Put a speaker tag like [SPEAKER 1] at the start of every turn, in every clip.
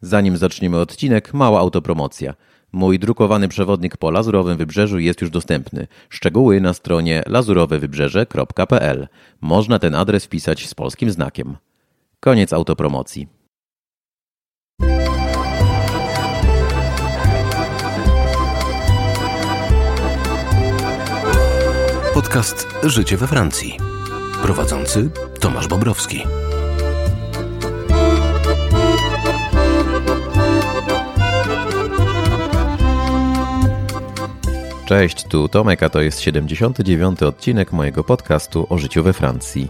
[SPEAKER 1] Zanim zaczniemy odcinek, mała autopromocja. Mój drukowany przewodnik po Lazurowym Wybrzeżu jest już dostępny. Szczegóły na stronie lazurowewybrzeże.pl. Można ten adres wpisać z polskim znakiem. Koniec autopromocji.
[SPEAKER 2] Podcast Życie we Francji. Prowadzący Tomasz Bobrowski.
[SPEAKER 1] Cześć, tu Tomek, a to jest 79. odcinek mojego podcastu o życiu we Francji.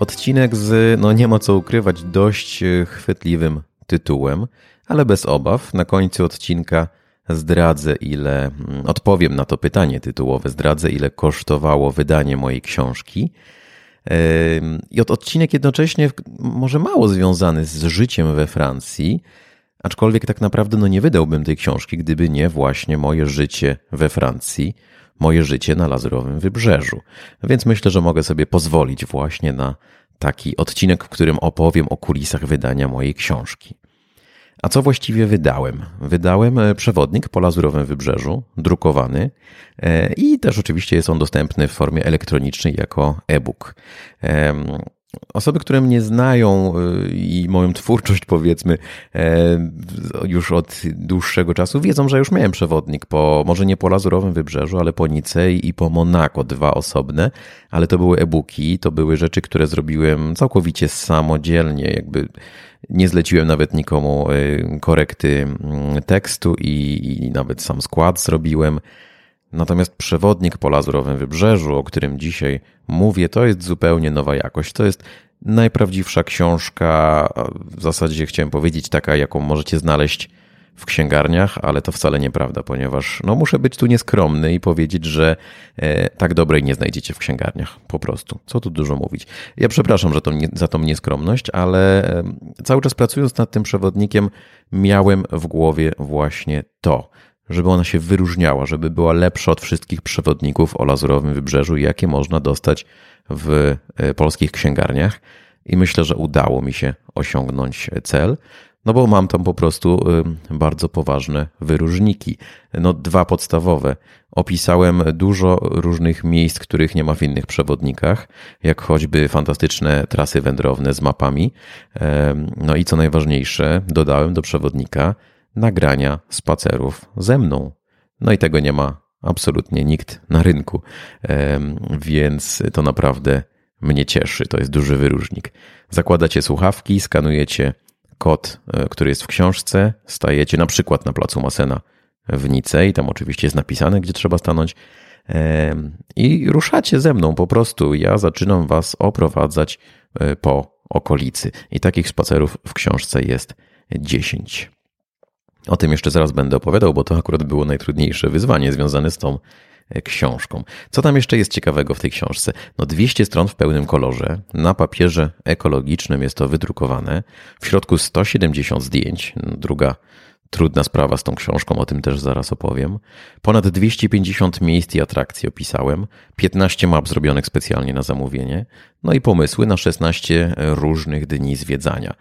[SPEAKER 1] Odcinek z, no nie ma co ukrywać, dość e, chwytliwym tytułem, ale bez obaw. Na końcu odcinka zdradzę, ile, mm, odpowiem na to pytanie tytułowe, zdradzę, ile kosztowało wydanie mojej książki. I od odcinek jednocześnie może mało związany z życiem we Francji, Aczkolwiek tak naprawdę no nie wydałbym tej książki, gdyby nie właśnie moje życie we Francji, moje życie na Lazurowym Wybrzeżu. Więc myślę, że mogę sobie pozwolić właśnie na taki odcinek, w którym opowiem o kulisach wydania mojej książki. A co właściwie wydałem? Wydałem e, przewodnik po Lazurowym Wybrzeżu, drukowany e, i też oczywiście jest on dostępny w formie elektronicznej jako e-book. Osoby, które mnie znają y, i moją twórczość, powiedzmy, e, już od dłuższego czasu, wiedzą, że już miałem przewodnik po, może nie po Lazurowym Wybrzeżu, ale po Nicei i po Monako, dwa osobne, ale to były e-booki, to były rzeczy, które zrobiłem całkowicie samodzielnie, jakby nie zleciłem nawet nikomu y, korekty mm, tekstu i, i nawet sam skład zrobiłem. Natomiast przewodnik po Lazurowym Wybrzeżu, o którym dzisiaj mówię, to jest zupełnie nowa jakość. To jest najprawdziwsza książka, w zasadzie chciałem powiedzieć taka, jaką możecie znaleźć w księgarniach, ale to wcale nieprawda, ponieważ no, muszę być tu nieskromny i powiedzieć, że e, tak dobrej nie znajdziecie w księgarniach. Po prostu. Co tu dużo mówić. Ja przepraszam za tą, nieskromność, ale e, cały czas pracując nad tym przewodnikiem, miałem w głowie właśnie to żeby ona się wyróżniała, żeby była lepsza od wszystkich przewodników o Lazurowym Wybrzeżu, jakie można dostać w e, polskich księgarniach. I myślę, że udało mi się osiągnąć cel, no bo mam tam po prostu bardzo poważne wyróżniki. No, dwa podstawowe. Opisałem dużo różnych miejsc, których nie ma w innych przewodnikach, jak choćby fantastyczne trasy wędrowne z mapami. No i co najważniejsze, dodałem do przewodnika nagrania spacerów ze mną. No i tego nie ma absolutnie nikt na rynku, więc to naprawdę mnie cieszy. To jest duży wyróżnik. Zakładacie słuchawki, skanujecie kod, e, który jest w książce, stajecie na przykład na placu Masena w Nice i tam oczywiście jest napisane, gdzie trzeba stanąć i ruszacie ze mną po prostu. Ja zaczynam was oprowadzać e, po okolicy i takich spacerów w książce jest 10. O tym jeszcze zaraz będę opowiadał, bo to akurat było najtrudniejsze wyzwanie związane z tą e, książką. Co tam jeszcze jest ciekawego w tej książce? No 200 stron w pełnym kolorze, na papierze ekologicznym jest to wydrukowane, w środku 170 zdjęć, druga trudna sprawa z tą książką, o tym też zaraz opowiem. Ponad 250 miejsc i atrakcji opisałem, 15 map zrobionych specjalnie na zamówienie, no i pomysły na 16 różnych dni zwiedzania.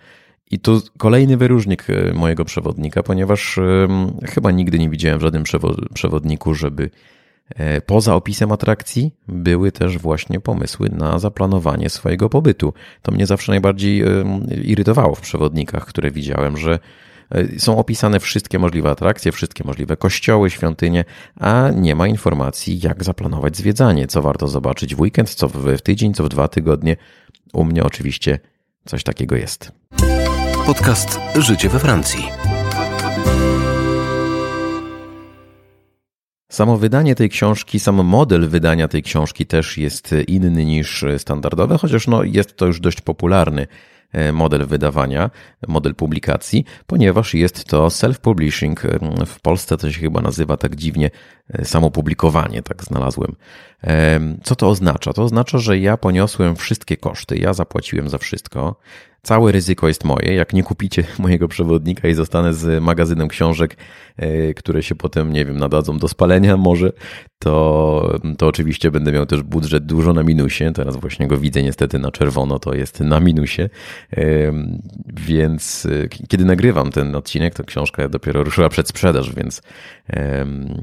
[SPEAKER 1] I tu kolejny wyróżnik e, mojego przewodnika, ponieważ chyba nigdy nie widziałem w żadnym przewodniku, żeby e, poza opisem atrakcji były też właśnie pomysły na zaplanowanie swojego pobytu. To mnie zawsze najbardziej irytowało w przewodnikach, które widziałem, że e, są opisane wszystkie możliwe atrakcje, wszystkie możliwe kościoły, świątynie, a nie ma informacji, jak zaplanować zwiedzanie, co warto zobaczyć w weekend, co w tydzień, co w dwa tygodnie. U mnie oczywiście coś takiego jest.
[SPEAKER 2] Podcast Życie we Francji.
[SPEAKER 1] Samo wydanie tej książki, sam model wydania tej książki też jest inny niż standardowe, chociaż no jest to już dość popularny e, model wydawania, model publikacji, ponieważ jest to self-publishing. W Polsce to się chyba nazywa tak dziwnie e, samopublikowanie, tak znalazłem. Co to oznacza? To oznacza, że ja poniosłem wszystkie koszty, ja zapłaciłem za wszystko. Całe ryzyko jest moje. Jak nie kupicie mojego przewodnika i zostanę z magazynem książek, e, które się potem, nie wiem, nadadzą do spalenia może, to, to oczywiście będę miał też budżet dużo na minusie. Teraz właśnie go widzę niestety na czerwono, to jest na minusie. Więc e, kiedy nagrywam ten odcinek, to książka dopiero ruszyła przed sprzedaż, więc,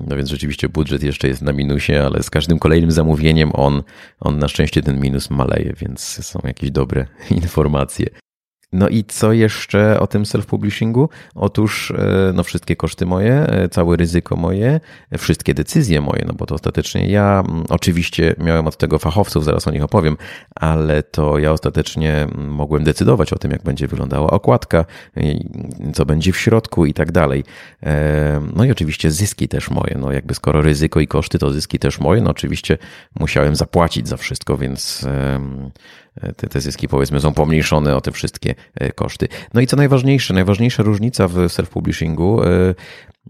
[SPEAKER 1] no więc rzeczywiście budżet jeszcze jest na minusie, ale z każdym kolejnym zamówieniem on, on na szczęście ten minus maleje, więc są jakieś dobre informacje. No i co jeszcze o tym self-publishingu? Otóż e, no, wszystkie koszty moje, e, całe ryzyko moje, wszystkie decyzje moje, no bo to ostatecznie ja oczywiście miałem od tego fachowców, zaraz o nich opowiem, ale to ja ostatecznie mogłem decydować o tym, jak będzie wyglądała okładka, co będzie w środku i tak dalej. E, no i oczywiście zyski też moje, no jakby skoro ryzyko i koszty, to zyski też moje, no oczywiście musiałem zapłacić za wszystko, więc te, te zyski powiedzmy są pomniejszone o te wszystkie e, koszty. No i co najważniejsze, najważniejsza różnica w self-publishingu, e,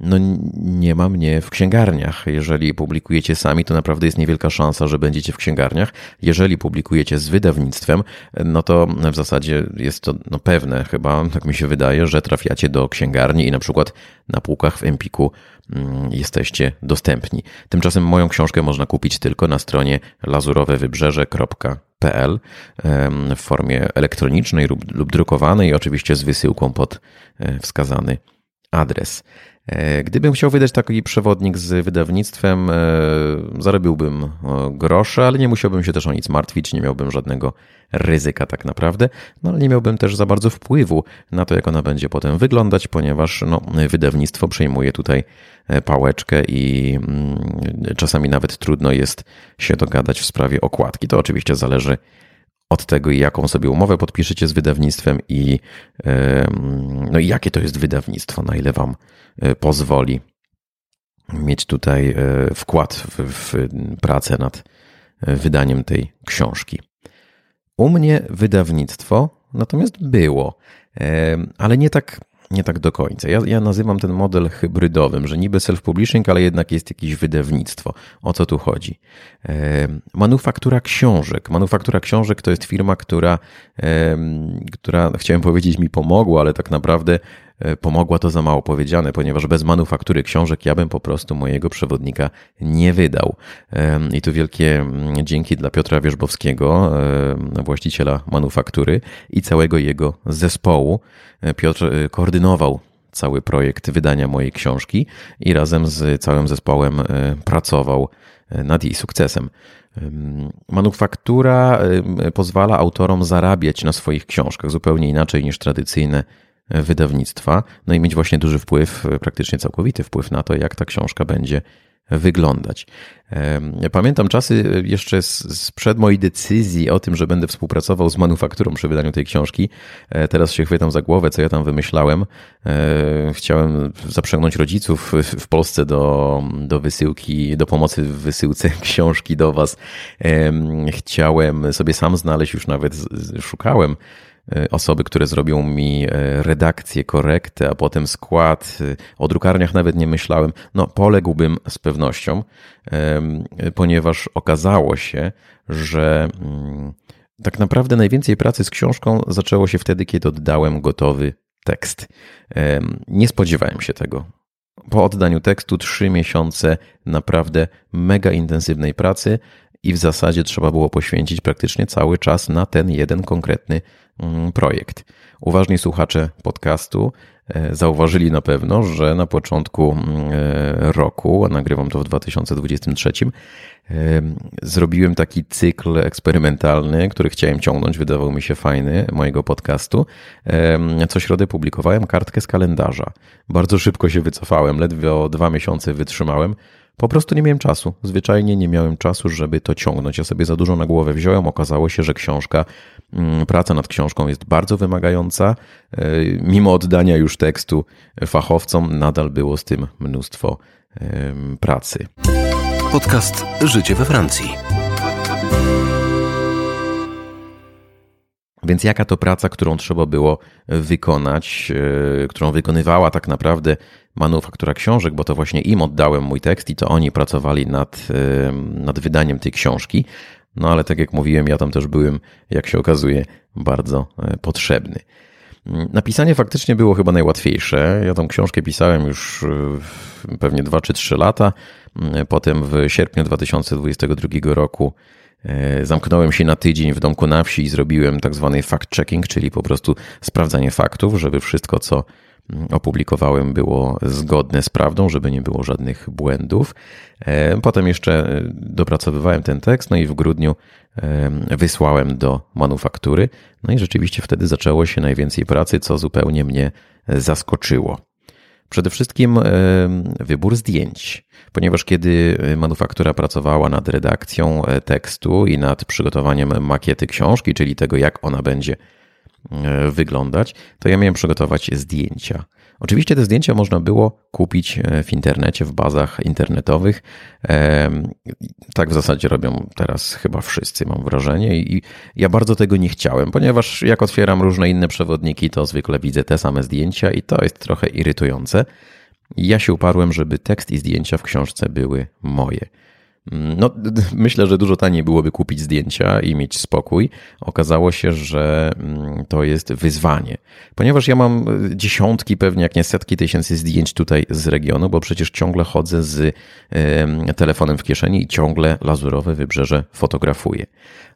[SPEAKER 1] no nie ma mnie w księgarniach. Jeżeli publikujecie sami, to naprawdę jest niewielka szansa, że będziecie w księgarniach. Jeżeli publikujecie z wydawnictwem, no to w zasadzie jest to no pewne, chyba tak mi się wydaje, że trafiacie do księgarni i na przykład na półkach w Empiku mm, jesteście dostępni. Tymczasem moją książkę można kupić tylko na stronie lazurowewybrzeże.pl PL w formie elektronicznej lub, lub drukowanej, oczywiście z wysyłką pod e, wskazany adres. E, gdybym chciał wydać taki przewodnik z wydawnictwem, e, zarobiłbym grosze, ale nie musiałbym się też o nic martwić, nie miałbym żadnego ryzyka tak naprawdę, no ale nie miałbym też za bardzo wpływu na to, jak ona będzie potem wyglądać, ponieważ no, wydawnictwo przejmuje tutaj e, pałeczkę i mm, czasami nawet trudno jest się dogadać w sprawie okładki. To oczywiście zależy od tego, jaką sobie umowę podpiszecie z wydawnictwem i, no i jakie to jest wydawnictwo, na ile wam e, pozwoli mieć tutaj e, wkład w, w pracę nad wydaniem tej książki. U mnie wydawnictwo natomiast było, ale nie tak, nie tak do końca. Ja, ja nazywam ten model hybrydowym, że niby self-publishing, ale jednak jest jakieś wydawnictwo. O co tu chodzi? Manufaktura książek. Manufaktura książek to jest firma, która, która chciałem powiedzieć, mi pomogła, ale tak naprawdę pomogła to za mało powiedziane, ponieważ bez manufaktury książek ja bym po prostu mojego przewodnika nie wydał. I tu wielkie mm, dzięki dla Piotra Wierzbowskiego, właściciela manufaktury i całego jego zespołu. E, Piotr e, koordynował cały projekt wydania mojej książki i razem z całym zespołem pracował nad jej sukcesem. Manufaktura pozwala autorom zarabiać na swoich książkach zupełnie inaczej niż tradycyjne wydawnictwa, no i mieć właśnie duży wpływ, praktycznie całkowity wpływ na to, jak ta książka będzie wyglądać. Pamiętam czasy jeszcze sprzed mojej decyzji o tym, że będę współpracował z manufakturą przy wydaniu tej książki. E, teraz się chwytam za głowę, co ja tam wymyślałem. E, chciałem zaprzęgnąć rodziców w Polsce do, do wysyłki, do pomocy w wysyłce książki do Was. Chciałem sobie sam znaleźć, już nawet szukałem E, osoby, które zrobią mi e, redakcję, korektę, a potem skład. E, o drukarniach nawet nie myślałem. No, poległbym z pewnością, ponieważ okazało się, że mm, tak naprawdę najwięcej pracy z książką zaczęło się wtedy, kiedy oddałem gotowy tekst. Nie spodziewałem się tego. Po oddaniu tekstu trzy miesiące naprawdę mega intensywnej pracy i w zasadzie trzeba było poświęcić praktycznie cały czas na ten jeden konkretny projekt. Uważni słuchacze podcastu e, zauważyli na pewno, że na początku mm, e, roku, a nagrywam to w 2023, e, zrobiłem taki cykl eksperymentalny, który chciałem ciągnąć, wydawał mi się fajny, mojego podcastu. Co środę publikowałem kartkę z kalendarza. Bardzo szybko się wycofałem, ledwie o dwa miesiące wytrzymałem po prostu nie miałem czasu. Zwyczajnie nie miałem czasu, żeby to ciągnąć. Ja sobie za dużo na głowę wziąłem. Okazało się, że książka, mm, praca nad książką jest bardzo wymagająca. E, mimo oddania już tekstu fachowcom, nadal było z tym mnóstwo pracy.
[SPEAKER 2] Podcast Życie we Francji.
[SPEAKER 1] Więc jaka to praca, którą trzeba było wykonać, e, którą wykonywała tak naprawdę manufaktura książek, bo to właśnie im oddałem mój tekst i to oni pracowali nad, nad wydaniem tej książki. No ale tak jak mówiłem, ja tam też byłem, jak się okazuje, bardzo potrzebny. Napisanie faktycznie było chyba najłatwiejsze. Ja tą książkę pisałem już pewnie 2 czy 3 lata. Potem w sierpniu 2022 roku e, zamknąłem się na tydzień w domku na wsi i zrobiłem tak zwany fact-checking, czyli po prostu sprawdzanie faktów, żeby wszystko, co mm, opublikowałem, było zgodne z prawdą, żeby nie było żadnych błędów. E, potem jeszcze e, dopracowywałem ten tekst, no i w grudniu wysłałem do manufaktury. No i rzeczywiście wtedy zaczęło się najwięcej pracy, co zupełnie mnie zaskoczyło. Przede wszystkim wybór zdjęć, ponieważ kiedy manufaktura pracowała nad redakcją e, tekstu i nad przygotowaniem makiety książki, czyli tego, jak ona będzie e, wyglądać, to ja miałem przygotować zdjęcia. Oczywiście te zdjęcia można było kupić e, w internecie, w bazach internetowych. Tak w zasadzie robią teraz chyba wszyscy, mam wrażenie. I ja bardzo tego nie chciałem, ponieważ jak otwieram różne inne przewodniki, to zwykle widzę te same zdjęcia i to jest trochę irytujące. Ja się uparłem, żeby tekst i zdjęcia w książce były moje. No, myślę, że dużo taniej byłoby kupić zdjęcia i mieć spokój. Okazało się, że mm, to jest wyzwanie, ponieważ ja mam e, dziesiątki, pewnie jak nie setki tysięcy zdjęć tutaj z regionu, bo przecież ciągle chodzę z telefonem w kieszeni i ciągle lazurowe wybrzeże fotografuję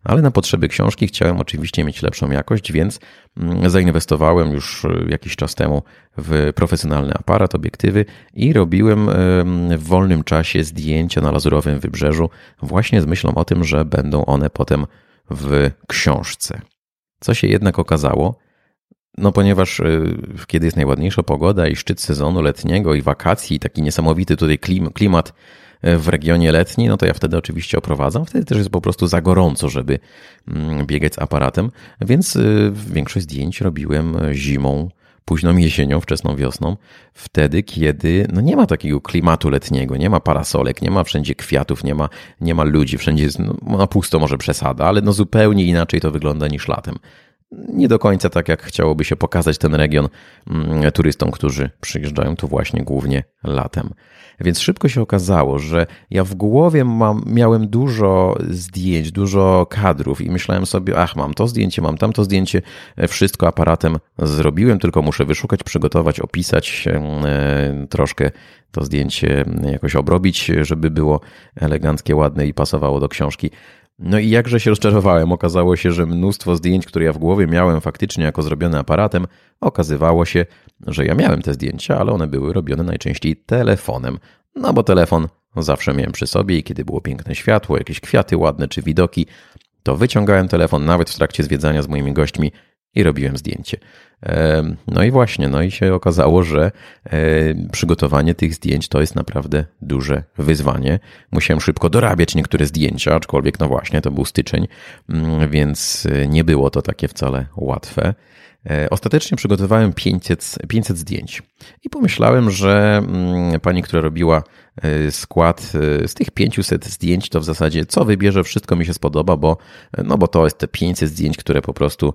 [SPEAKER 1] ale na potrzeby książki chciałem oczywiście mieć lepszą jakość, więc mm, zainwestowałem już e, jakiś czas temu w profesjonalny aparat, obiektywy i robiłem w wolnym czasie zdjęcia na lazurowym wybrzeżu, właśnie z myślą o tym, że będą one potem w książce. Co się jednak okazało, no, ponieważ e, kiedy jest najładniejsza pogoda i szczyt sezonu letniego i wakacji, taki niesamowity tutaj klimat w regionie letni, no to ja wtedy oczywiście oprowadzam. Wtedy też jest po prostu za gorąco, żeby mm, biegać z aparatem, więc y, większość zdjęć robiłem zimą, późną jesienią, wczesną wiosną, wtedy, kiedy no nie ma takiego klimatu letniego, nie ma parasolek, nie ma wszędzie kwiatów, nie ma, nie ma ludzi, wszędzie jest no, na pusto może przesada, ale no zupełnie inaczej to wygląda niż latem nie do końca tak, jak chciałoby się pokazać ten region mm, turystom, którzy przyjeżdżają tu właśnie głównie latem. Więc szybko się okazało, że ja w głowie mam, miałem dużo zdjęć, dużo kadrów i myślałem sobie, ach, mam to zdjęcie, mam tamto zdjęcie, wszystko aparatem zrobiłem, tylko muszę wyszukać, przygotować, opisać e, troszkę to zdjęcie jakoś obrobić, żeby było eleganckie, ładne i pasowało do książki. No i jakże się rozczarowałem. Okazało się, że mnóstwo zdjęć, które ja w głowie miałem faktycznie jako zrobione aparatem, okazywało się, że ja miałem te zdjęcia, ale one były robione najczęściej telefonem. No bo telefon zawsze miałem przy sobie i kiedy było piękne światło, jakieś kwiaty ładne czy widoki, to wyciągałem telefon nawet w trakcie zwiedzania z moimi gośćmi i robiłem zdjęcie. No i właśnie, no i się okazało, że przygotowanie tych zdjęć to jest naprawdę duże wyzwanie. Musiałem szybko dorabiać niektóre zdjęcia, aczkolwiek no właśnie, to był styczeń, mm, więc e, nie było to takie wcale łatwe. E, ostatecznie przygotowałem 500, 500 zdjęć i pomyślałem, że mm, pani, która robiła e, skład e, z tych 500 zdjęć, to w zasadzie co wybierze, wszystko mi się spodoba, bo, no bo to jest te 500 zdjęć, które po prostu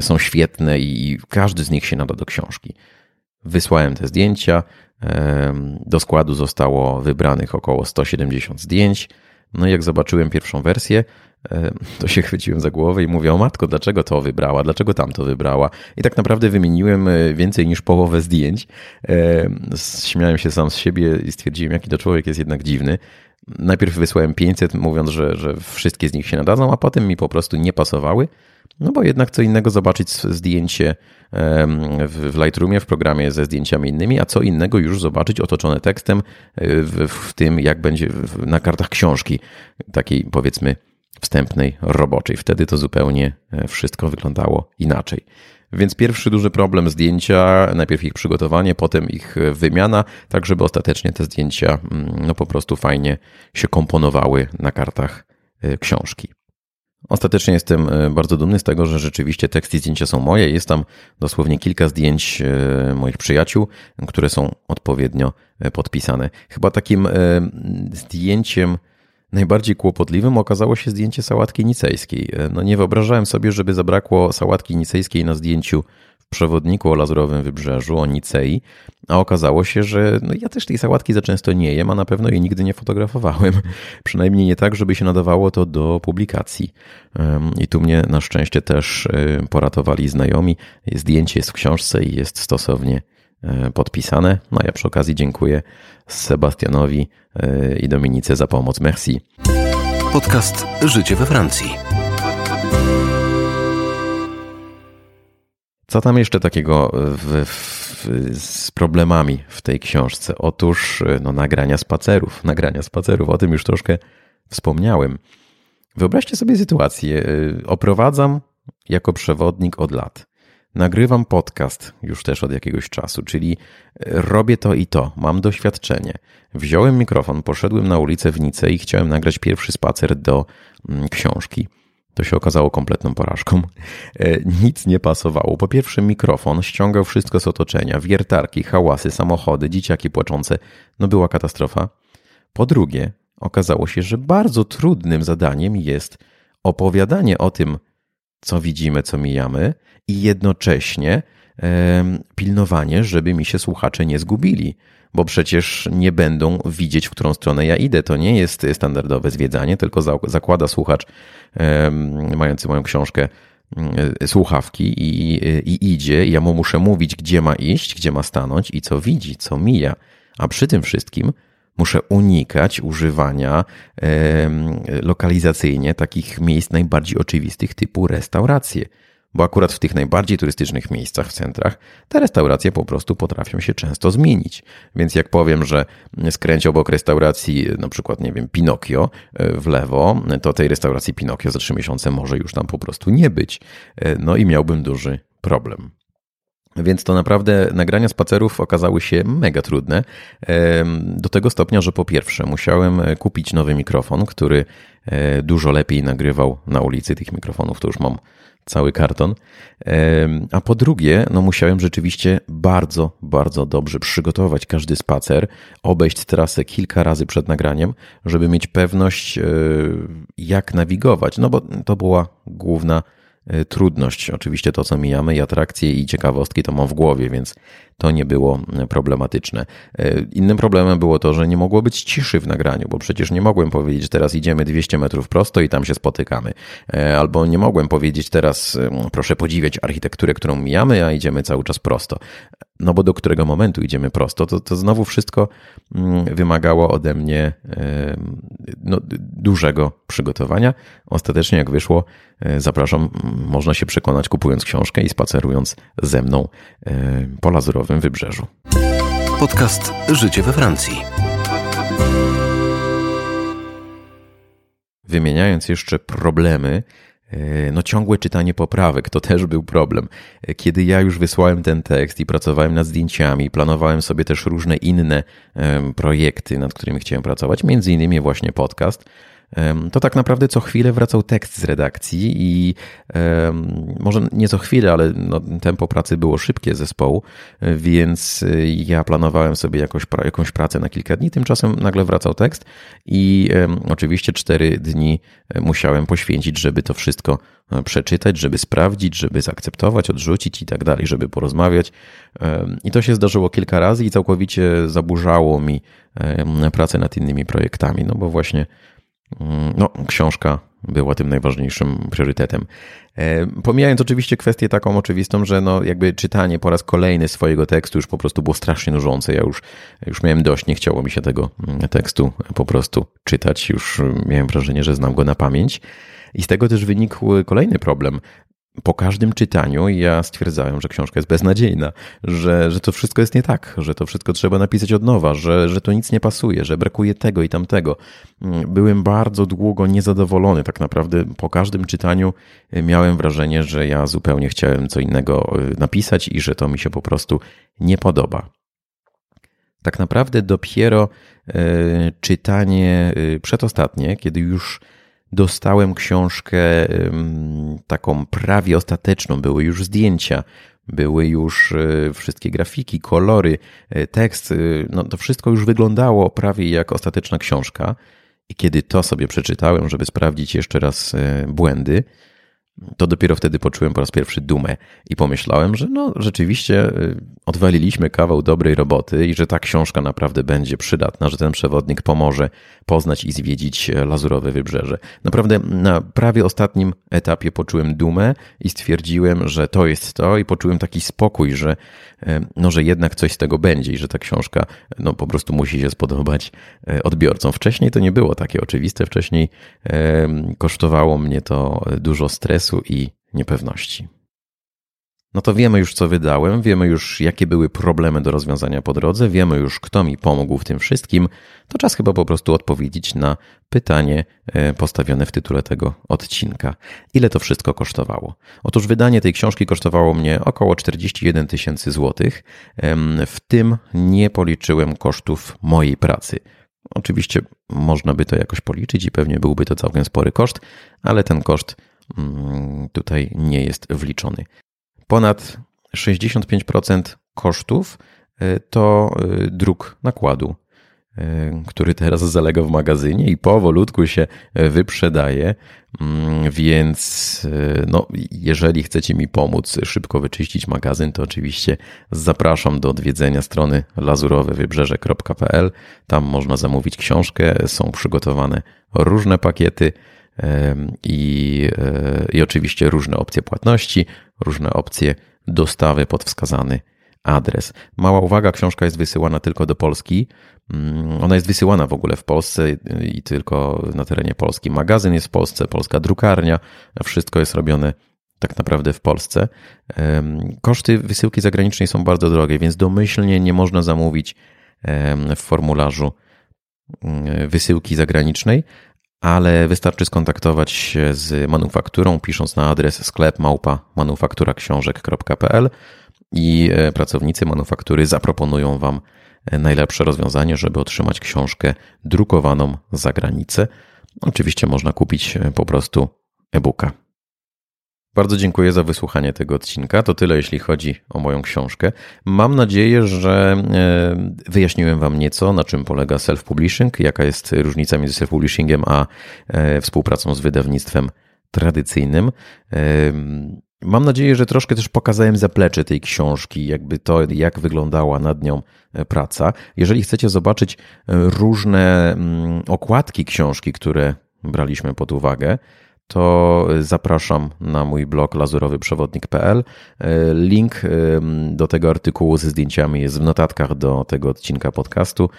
[SPEAKER 1] są świetne i każdy z nich się nada do książki. Wysłałem te zdjęcia, do składu zostało wybranych około 170 zdjęć. No i jak zobaczyłem pierwszą wersję, to się chwyciłem za głowę i mówię, o matko, dlaczego to wybrała, dlaczego tamto wybrała. I tak naprawdę wymieniłem e, więcej niż połowę zdjęć. Śmiałem się sam z siebie i stwierdziłem, jaki to człowiek jest jednak dziwny. Najpierw wysłałem 500, mówiąc, że, że wszystkie z nich się nadadzą, a potem mi po prostu nie pasowały. No bo jednak co innego zobaczyć zdjęcie w Lightroomie, w programie ze zdjęciami innymi, a co innego już zobaczyć otoczone tekstem e, w, w tym, jak będzie na kartach książki, takiej powiedzmy wstępnej, roboczej. Wtedy to zupełnie e, wszystko wyglądało inaczej. Więc pierwszy duży problem zdjęcia, najpierw ich przygotowanie, potem ich e, wymiana, tak żeby ostatecznie te zdjęcia mm, no po prostu fajnie się komponowały na kartach książki. Ostatecznie jestem bardzo dumny z tego, że rzeczywiście teksty i zdjęcia są moje. Jest tam dosłownie kilka zdjęć moich przyjaciół, które są odpowiednio podpisane. Chyba takim zdjęciem, Najbardziej kłopotliwym okazało się zdjęcie sałatki nicejskiej. No nie wyobrażałem sobie, żeby zabrakło sałatki nicejskiej na zdjęciu przewodniku o Lazurowym Wybrzeżu, o Nicei, a okazało się, że no ja też tej sałatki za często nie jem, a na pewno jej nigdy nie fotografowałem. Przynajmniej nie tak, żeby się nadawało to do publikacji. I tu mnie na szczęście też y, poratowali znajomi. Zdjęcie jest w książce i jest stosownie y, podpisane. No ja przy okazji dziękuję Sebastianowi y, i Dominice za pomoc. Merci.
[SPEAKER 2] Podcast Życie we Francji.
[SPEAKER 1] Co tam jeszcze takiego w, w, z problemami w tej książce? Otóż no, nagrania spacerów. Nagrania spacerów, o tym już troszkę wspomniałem. Wyobraźcie sobie sytuację. Oprowadzam jako przewodnik od lat. Nagrywam podcast już też od jakiegoś czasu, czyli robię to i to, mam doświadczenie. Wziąłem mikrofon, poszedłem na ulicę w Nice i chciałem nagrać pierwszy spacer do mm, książki. To się okazało kompletną porażką. E, nic nie pasowało. Po pierwsze, mikrofon ściągał wszystko z otoczenia: wiertarki, hałasy, samochody, dzieciaki płaczące. No, była katastrofa. Po drugie, okazało się, że bardzo trudnym zadaniem jest opowiadanie o tym, co widzimy, co mijamy, i jednocześnie pilnowanie, żeby mi się słuchacze nie zgubili bo przecież nie będą widzieć, w którą stronę ja idę. To nie jest standardowe zwiedzanie, tylko zakłada słuchacz mający moją książkę słuchawki i, i idzie. Ja mu muszę mówić, gdzie ma iść, gdzie ma stanąć i co widzi, co mija. A przy tym wszystkim muszę unikać używania lokalizacyjnie takich miejsc najbardziej oczywistych typu restauracje bo akurat w tych najbardziej turystycznych miejscach, w centrach, te restauracje po prostu potrafią się często zmienić. Więc jak powiem, że skręć obok restauracji, na przykład, nie wiem, Pinokio e, w lewo, to tej restauracji Pinokio za trzy miesiące może już tam po prostu nie być. E, no i miałbym duży problem. Więc to naprawdę nagrania spacerów okazały się mega trudne. Do tego stopnia, że po pierwsze musiałem kupić nowy mikrofon, który e, dużo lepiej nagrywał na ulicy. Tych mikrofonów to już mam cały karton. A po drugie, no musiałem rzeczywiście bardzo, bardzo dobrze przygotować każdy spacer, obejść trasę kilka razy przed nagraniem, żeby mieć pewność, e, jak nawigować. No bo to była główna trudność. Oczywiście to, co mijamy, i atrakcje, i ciekawostki to mam w głowie, więc to nie było e, problematyczne. E, innym problemem było to, że nie mogło być ciszy w nagraniu, bo przecież nie mogłem powiedzieć, teraz idziemy 200 metrów prosto i tam się spotykamy. Albo nie mogłem powiedzieć teraz, proszę podziwiać architekturę, którą mijamy, a idziemy cały czas prosto. No bo do którego momentu idziemy prosto, to, to znowu wszystko mm, wymagało ode mnie no, dużego przygotowania. Ostatecznie, jak wyszło, zapraszam, można się przekonać kupując książkę i spacerując ze mną po lazurowym wybrzeżu.
[SPEAKER 2] Podcast Życie we Francji.
[SPEAKER 1] Wymieniając jeszcze problemy, E, no ciągłe czytanie poprawek to też był problem. E, kiedy ja już wysłałem ten tekst i pracowałem nad zdjęciami, planowałem sobie też różne inne projekty, nad którymi chciałem pracować, między innymi właśnie podcast, to tak naprawdę co chwilę wracał tekst z redakcji i może nie co chwilę, ale no, tempo pracy było szybkie zespołu, więc ja planowałem sobie jakoś, jakąś pracę na kilka dni, tymczasem nagle wracał tekst i oczywiście cztery dni musiałem poświęcić, żeby to wszystko e, przeczytać, żeby sprawdzić, żeby zaakceptować, odrzucić i tak dalej, żeby porozmawiać. I to się zdarzyło kilka razy i całkowicie zaburzało mi pracę nad innymi projektami, no bo właśnie no, książka była tym najważniejszym priorytetem. E, pomijając oczywiście kwestię taką oczywistą, że no jakby czytanie po raz kolejny swojego tekstu już po prostu było strasznie nużące. Ja już, już miałem dość, nie chciało mi się tego mm, tekstu po prostu czytać. Już miałem wrażenie, że znam go na pamięć. I z tego też wynikł kolejny problem po każdym czytaniu ja stwierdzałem, że książka jest beznadziejna, że, że to wszystko jest nie tak, że to wszystko trzeba napisać od nowa, że, że to nic nie pasuje, że brakuje tego i tamtego. Byłem bardzo długo niezadowolony. Tak naprawdę po każdym czytaniu miałem wrażenie, że ja zupełnie chciałem co innego e, napisać i że to mi się po prostu nie podoba. Tak naprawdę dopiero e, czytanie przedostatnie, kiedy już dostałem książkę taką prawie ostateczną. Były już zdjęcia, były już e, wszystkie grafiki, kolory, e, tekst. E, no, to wszystko już wyglądało prawie jak ostateczna książka. I kiedy to sobie przeczytałem, żeby sprawdzić jeszcze raz błędy, to dopiero wtedy poczułem po raz pierwszy dumę i pomyślałem, że no rzeczywiście y, odwaliliśmy kawał dobrej roboty i że ta książka naprawdę będzie przydatna, że ten przewodnik pomoże poznać i zwiedzić e, Lazurowe Wybrzeże. Naprawdę na prawie ostatnim etapie poczułem dumę i stwierdziłem, że to jest to i poczułem taki spokój, że, e, no, że jednak coś z tego będzie i że ta książka no, po prostu musi się spodobać e, odbiorcom. Wcześniej to nie było takie oczywiste, wcześniej kosztowało mnie to dużo stresu i niepewności. No to wiemy już, co wydałem, wiemy już, jakie były problemy do rozwiązania po drodze, wiemy już, kto mi pomógł w tym wszystkim. To czas chyba po prostu odpowiedzieć na pytanie e, postawione w tytule tego odcinka. Ile to wszystko kosztowało? Otóż wydanie tej książki kosztowało mnie około 41 tysięcy złotych. W tym nie policzyłem kosztów mojej pracy. Oczywiście można by to jakoś policzyć i pewnie byłby to całkiem spory koszt, ale ten koszt tutaj nie jest wliczony. Ponad 65% kosztów y, to y, druk nakładu, y, który teraz zalega w magazynie i powolutku się wyprzedaje. Mm, więc no, jeżeli chcecie mi pomóc szybko wyczyścić magazyn, to oczywiście zapraszam do odwiedzenia strony lazurowewybrzeże.pl. Tam można zamówić książkę, są przygotowane różne pakiety i, e, i oczywiście różne opcje płatności, różne opcje dostawy pod wskazany adres. Mała uwaga, książka jest wysyłana tylko do Polski. Mm, ona jest wysyłana w ogóle w Polsce i tylko na terenie Polski. Magazyn jest w Polsce, polska drukarnia, wszystko jest robione tak naprawdę w Polsce. Koszty wysyłki zagranicznej są bardzo drogie, więc domyślnie nie można zamówić w formularzu mm, wysyłki zagranicznej, ale wystarczy skontaktować się z manufakturą, pisząc na adres sklep małpa manufakturaksiążek.pl i e, pracownicy manufaktury zaproponują Wam e, najlepsze rozwiązanie, żeby otrzymać książkę drukowaną za granicę. Oczywiście można kupić e, po prostu e-booka. Bardzo dziękuję za wysłuchanie tego odcinka. To tyle, jeśli chodzi o moją książkę. Mam nadzieję, że e, wyjaśniłem Wam nieco, na czym polega self-publishing, jaka jest różnica między self-publishingiem a e, współpracą z wydawnictwem tradycyjnym. E, mam nadzieję, że troszkę też pokazałem zaplecze tej książki, jakby to, jak wyglądała nad nią praca. Jeżeli chcecie zobaczyć różne mm, okładki książki, które braliśmy pod uwagę, to zapraszam na mój blog lazurowyprzewodnik.pl. Link do tego artykułu ze zdjęciami jest w notatkach do tego odcinka podcastu.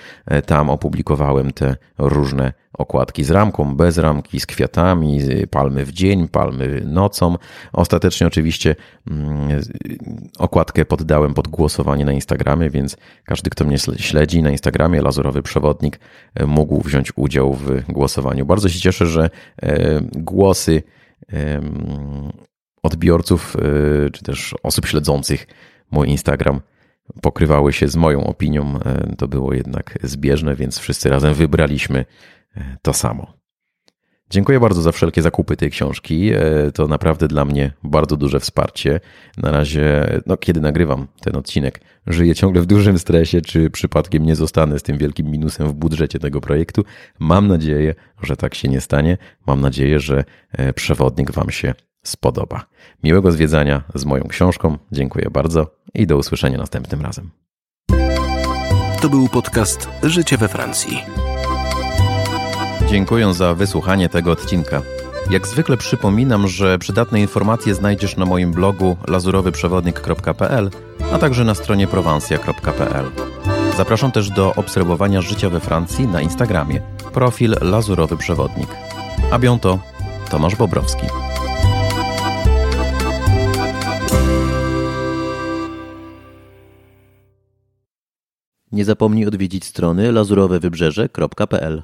[SPEAKER 1] Tam opublikowałem te różne okładki z ramką, bez ramki, z kwiatami, palmy w dzień, palmy nocą. Ostatecznie oczywiście mm, okładkę poddałem pod głosowanie na Instagramie, więc każdy, kto mnie śledzi na Instagramie, Lazurowy Przewodnik, e, mógł wziąć udział w głosowaniu. Bardzo się cieszę, że e, głosy odbiorców, e, czy też osób śledzących mój Instagram pokrywały się z moją opinią. To było jednak zbieżne, więc wszyscy razem wybraliśmy to samo. Dziękuję bardzo za wszelkie zakupy tej książki. E, to naprawdę dla mnie bardzo duże wsparcie. Na razie, no, kiedy nagrywam ten odcinek, żyję ciągle w dużym stresie, czy przypadkiem nie zostanę z tym wielkim minusem w budżecie tego projektu. Mam nadzieję, że tak się nie stanie. Mam nadzieję, że e, przewodnik Wam się spodoba. Miłego zwiedzania z moją książką. Dziękuję bardzo i do usłyszenia następnym razem.
[SPEAKER 2] To był podcast Życie we Francji.
[SPEAKER 1] Dziękuję za wysłuchanie tego odcinka. Jak zwykle przypominam, że przydatne informacje znajdziesz na moim blogu lazurowyprzewodnik.pl, a także na stronie prowansja.pl. Zapraszam też do obserwowania życia we Francji na Instagramie. Profil Lazurowy Przewodnik. A to Tomasz Bobrowski. Nie zapomnij odwiedzić strony lazurowewybrzeże.pl